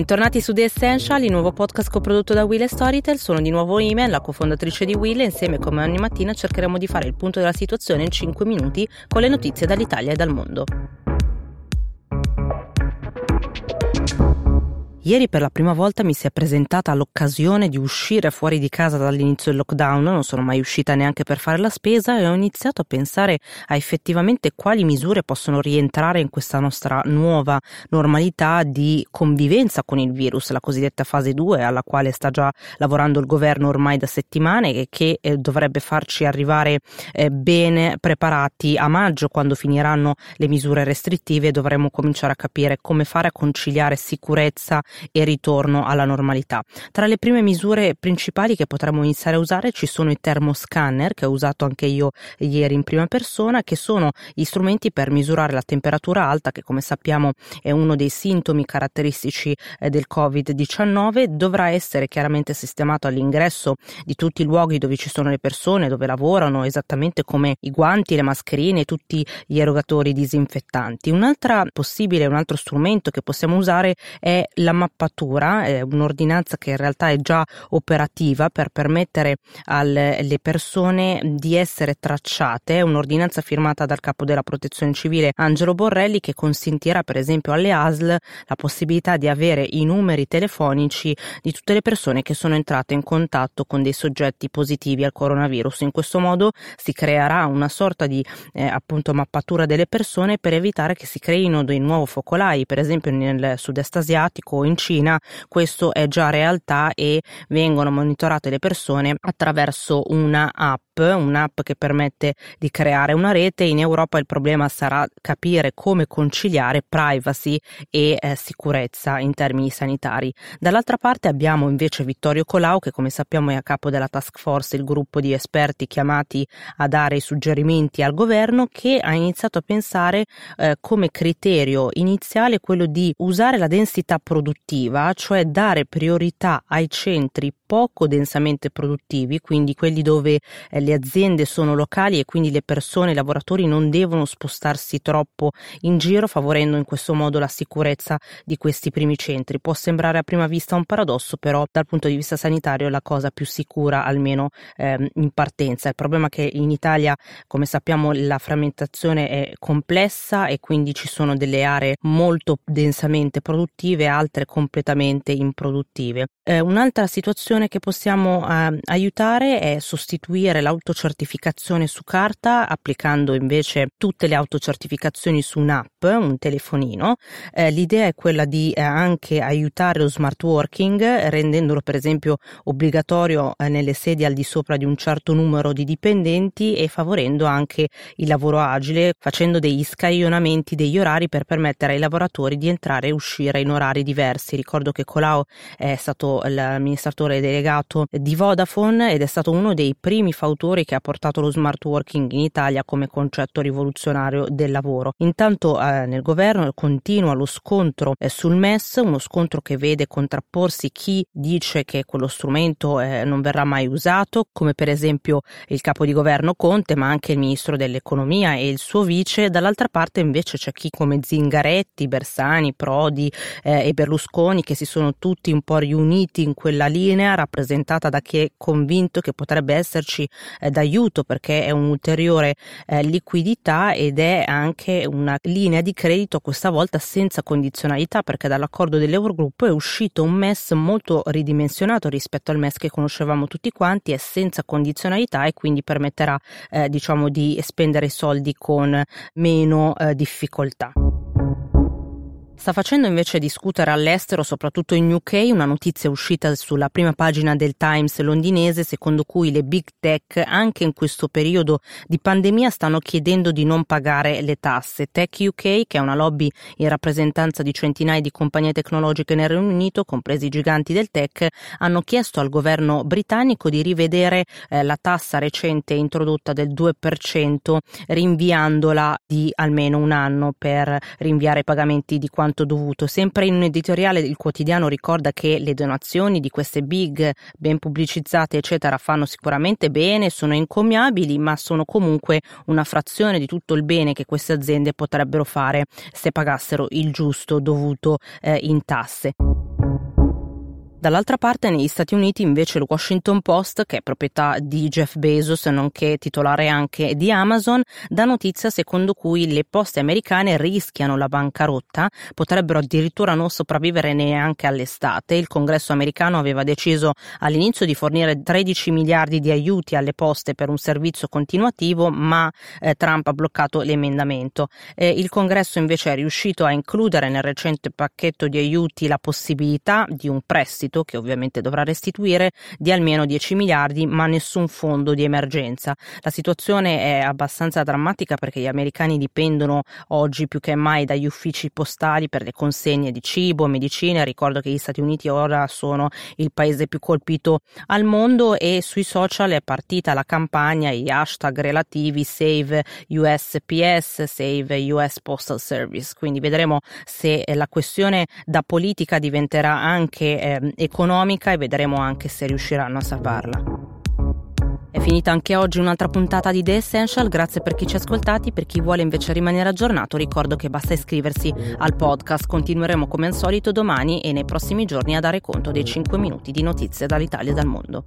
Bentornati su The Essential, il nuovo podcast coprodotto da Will e Storytel. Sono di nuovo Ime, la cofondatrice di Will e insieme come ogni mattina cercheremo di fare il punto della situazione in 5 minuti con le notizie dall'Italia e dal mondo. Ieri per la prima volta mi si è presentata l'occasione di uscire fuori di casa dall'inizio del lockdown, non sono mai uscita neanche per fare la spesa e ho iniziato a pensare a effettivamente quali misure possono rientrare in questa nostra nuova normalità di convivenza con il virus, la cosiddetta fase 2 alla quale sta già lavorando il governo ormai da settimane e che eh, dovrebbe farci arrivare eh, bene preparati a maggio quando finiranno le misure restrittive. E dovremo cominciare a capire come fare a conciliare sicurezza e ritorno alla normalità. Tra le prime misure principali che potremmo iniziare a usare ci sono i termoscanner che ho usato anche io ieri in prima persona, che sono gli strumenti per misurare la temperatura alta, che come sappiamo è uno dei sintomi caratteristici eh, del Covid-19, dovrà essere chiaramente sistemato all'ingresso di tutti i luoghi dove ci sono le persone, dove lavorano, esattamente come i guanti, le mascherine e tutti gli erogatori disinfettanti. Un'altra possibile, un altro strumento che possiamo usare è la mappatura, è un'ordinanza che in realtà è già operativa per permettere alle persone di essere tracciate, un'ordinanza firmata dal capo della protezione civile Angelo Borrelli che consentirà per esempio alle ASL la possibilità di avere i numeri telefonici di tutte le persone che sono entrate in contatto con dei soggetti positivi al coronavirus. In questo modo si creerà una sorta di eh, appunto mappatura delle persone per evitare che si creino dei nuovi focolai, per esempio nel sud-est asiatico o in Cina. Questo è già realtà e vengono monitorate le persone attraverso una app un'app che permette di creare una rete. In Europa il problema sarà capire come conciliare privacy e eh, sicurezza in termini sanitari. Dall'altra parte abbiamo invece Vittorio Colau che come sappiamo è a capo della task force, il gruppo di esperti chiamati a dare i suggerimenti al governo che ha iniziato a pensare eh, come criterio iniziale quello di usare la densità produttiva cioè dare priorità ai centri poco densamente produttivi, quindi quelli dove eh, le aziende sono locali e quindi le persone, i lavoratori non devono spostarsi troppo in giro, favorendo in questo modo la sicurezza di questi primi centri. Può sembrare a prima vista un paradosso, però dal punto di vista sanitario è la cosa più sicura, almeno ehm, in partenza. Il problema è che in Italia, come sappiamo, la frammentazione è complessa e quindi ci sono delle aree molto densamente produttive, altre completamente improduttive. Eh, un'altra situazione che possiamo eh, aiutare è sostituire l'autocertificazione su carta applicando invece tutte le autocertificazioni su un'app, un telefonino. Eh, l'idea è quella di eh, anche aiutare lo smart working rendendolo per esempio obbligatorio eh, nelle sedi al di sopra di un certo numero di dipendenti e favorendo anche il lavoro agile facendo degli scaglionamenti degli orari per permettere ai lavoratori di entrare e uscire in orari diversi. Ricordo che Colau è stato l'amministratore delegato di Vodafone ed è stato uno dei primi fautori che ha portato lo smart working in Italia come concetto rivoluzionario del lavoro. Intanto eh, nel governo continua lo scontro eh, sul MES, uno scontro che vede contrapporsi chi dice che quello strumento eh, non verrà mai usato, come per esempio il capo di governo Conte, ma anche il ministro dell'economia e il suo vice. Dall'altra parte invece c'è chi come Zingaretti, Bersani, Prodi eh, e Berlusconi che si sono tutti un po' riuniti in quella linea rappresentata da chi è convinto che potrebbe esserci eh, d'aiuto perché è un'ulteriore eh, liquidità ed è anche una linea di credito questa volta senza condizionalità perché dall'accordo dell'Eurogruppo è uscito un MES molto ridimensionato rispetto al MES che conoscevamo tutti quanti, è senza condizionalità e quindi permetterà eh, diciamo di spendere soldi con meno eh, difficoltà. Sta facendo invece discutere all'estero, soprattutto in UK, una notizia uscita sulla prima pagina del Times londinese secondo cui le big tech anche in questo periodo di pandemia stanno chiedendo di non pagare le tasse. Tech UK, che è una lobby in rappresentanza di centinaia di compagnie tecnologiche nel Regno Unito, compresi i giganti del tech, hanno chiesto al governo britannico di rivedere eh, la tassa recente introdotta del 2%, rinviandola di almeno un anno per rinviare i pagamenti di quanto quanto dovuto. Sempre in un editoriale il quotidiano ricorda che le donazioni di queste big ben pubblicizzate eccetera fanno sicuramente bene, sono incommiabili, ma sono comunque una frazione di tutto il bene che queste aziende potrebbero fare se pagassero il giusto dovuto eh, in tasse. Dall'altra parte negli Stati Uniti invece il Washington Post, che è proprietà di Jeff Bezos nonché titolare anche di Amazon, dà notizia secondo cui le poste americane rischiano la bancarotta, potrebbero addirittura non sopravvivere neanche all'estate. Il congresso americano aveva deciso all'inizio di fornire 13 miliardi di aiuti alle poste per un servizio continuativo, ma eh, Trump ha bloccato l'emendamento. Eh, il congresso invece è riuscito a includere nel recente pacchetto di aiuti la possibilità di un prestito prestito, che ovviamente dovrà restituire, di almeno 10 miliardi, ma nessun fondo di emergenza. La situazione è abbastanza drammatica perché gli americani dipendono oggi più che mai dagli uffici postali per le consegne di cibo, medicine. Ricordo che gli Stati Uniti ora sono il paese più colpito al mondo e sui social è partita la campagna, gli hashtag relativi Save USPS, Save US Postal Service. Quindi vedremo se la questione da politica diventerà anche eh, economica e vedremo anche se riusciranno a salvarla. È finita anche oggi un'altra puntata di The Essential, grazie per chi ci ha ascoltati, per chi vuole invece rimanere aggiornato ricordo che basta iscriversi al podcast, continueremo come al solito domani e nei prossimi giorni a dare conto dei 5 minuti di notizie dall'Italia e dal mondo.